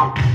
out.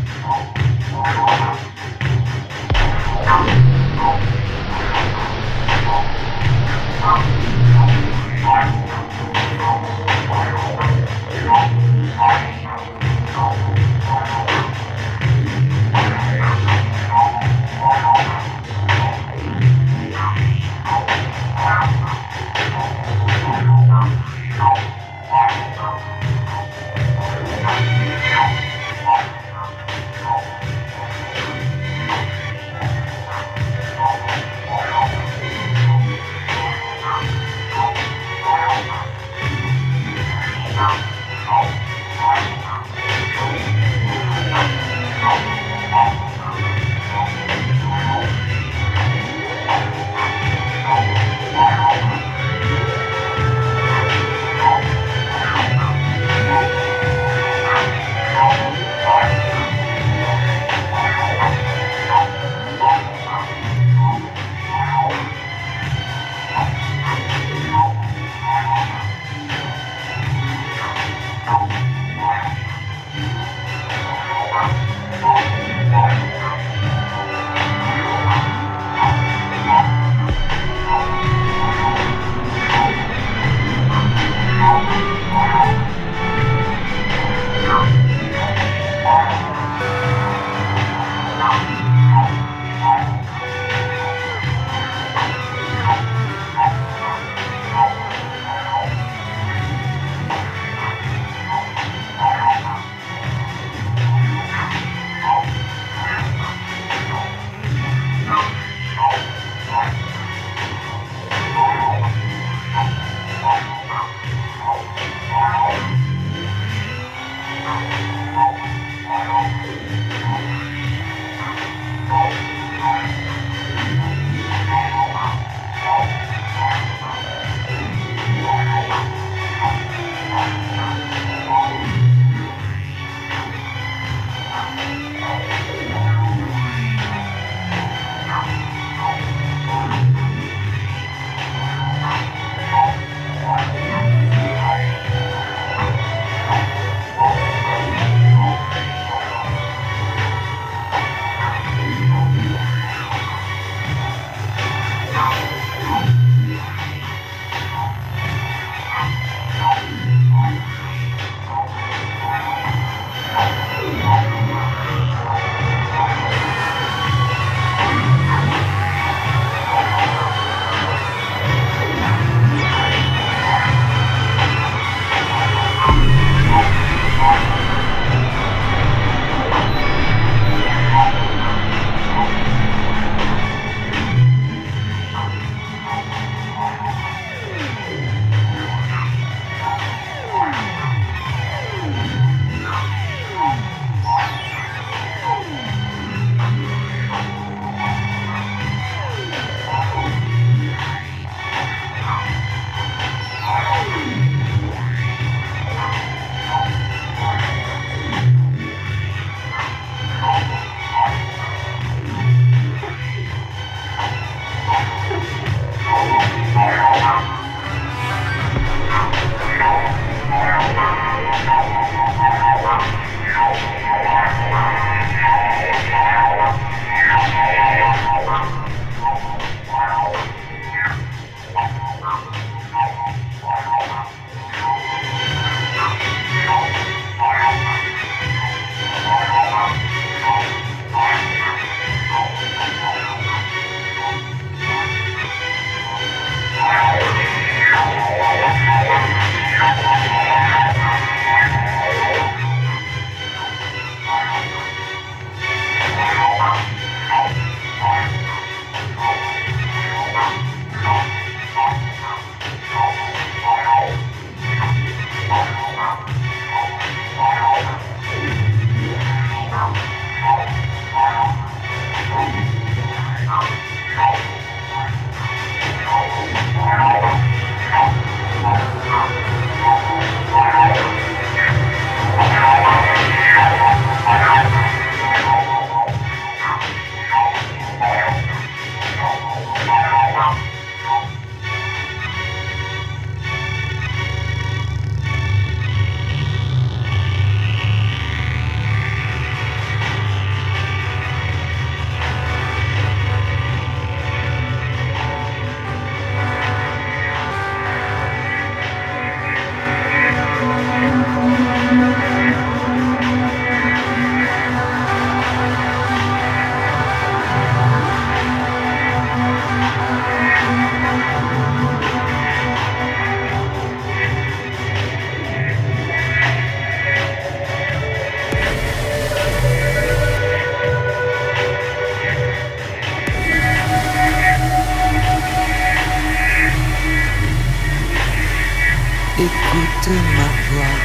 Ma voix.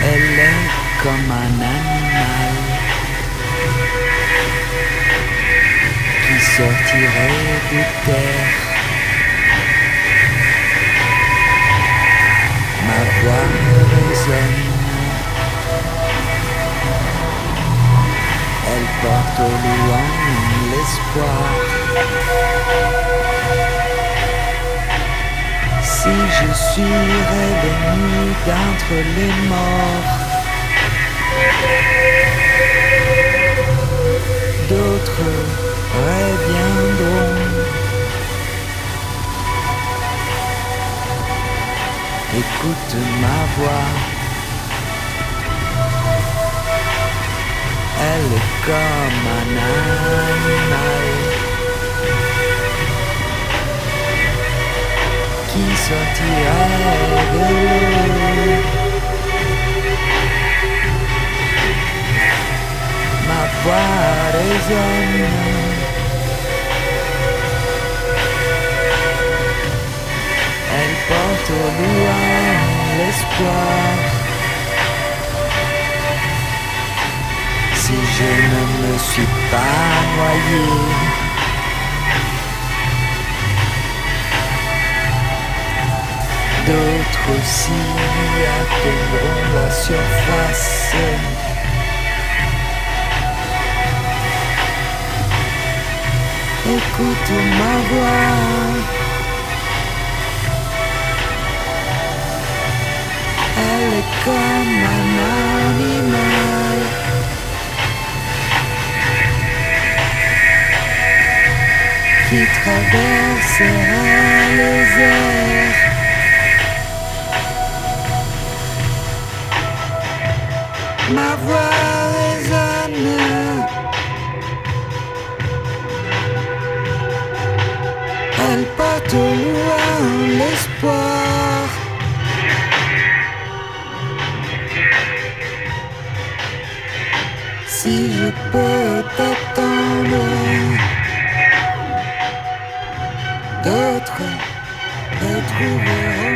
Elle est comme un animal qui sortirait de terre. Ma voix résonne. Elle porte au loin l'espoir. Si je suis revenu d'entre les morts, d'autres reviendront. Écoute ma voix. Elle est comme un animal l'eau. Ma voix résonne. Elle porte au loin l'espoir. Si je ne me suis pas noyé, aussi atteindront la surface. Écoute ma voix. Elle est comme un animal qui traversera les airs. Ma voix résonne. Elle porte loin l'espoir. Si je peux t'attendre, d'autres te trouveront.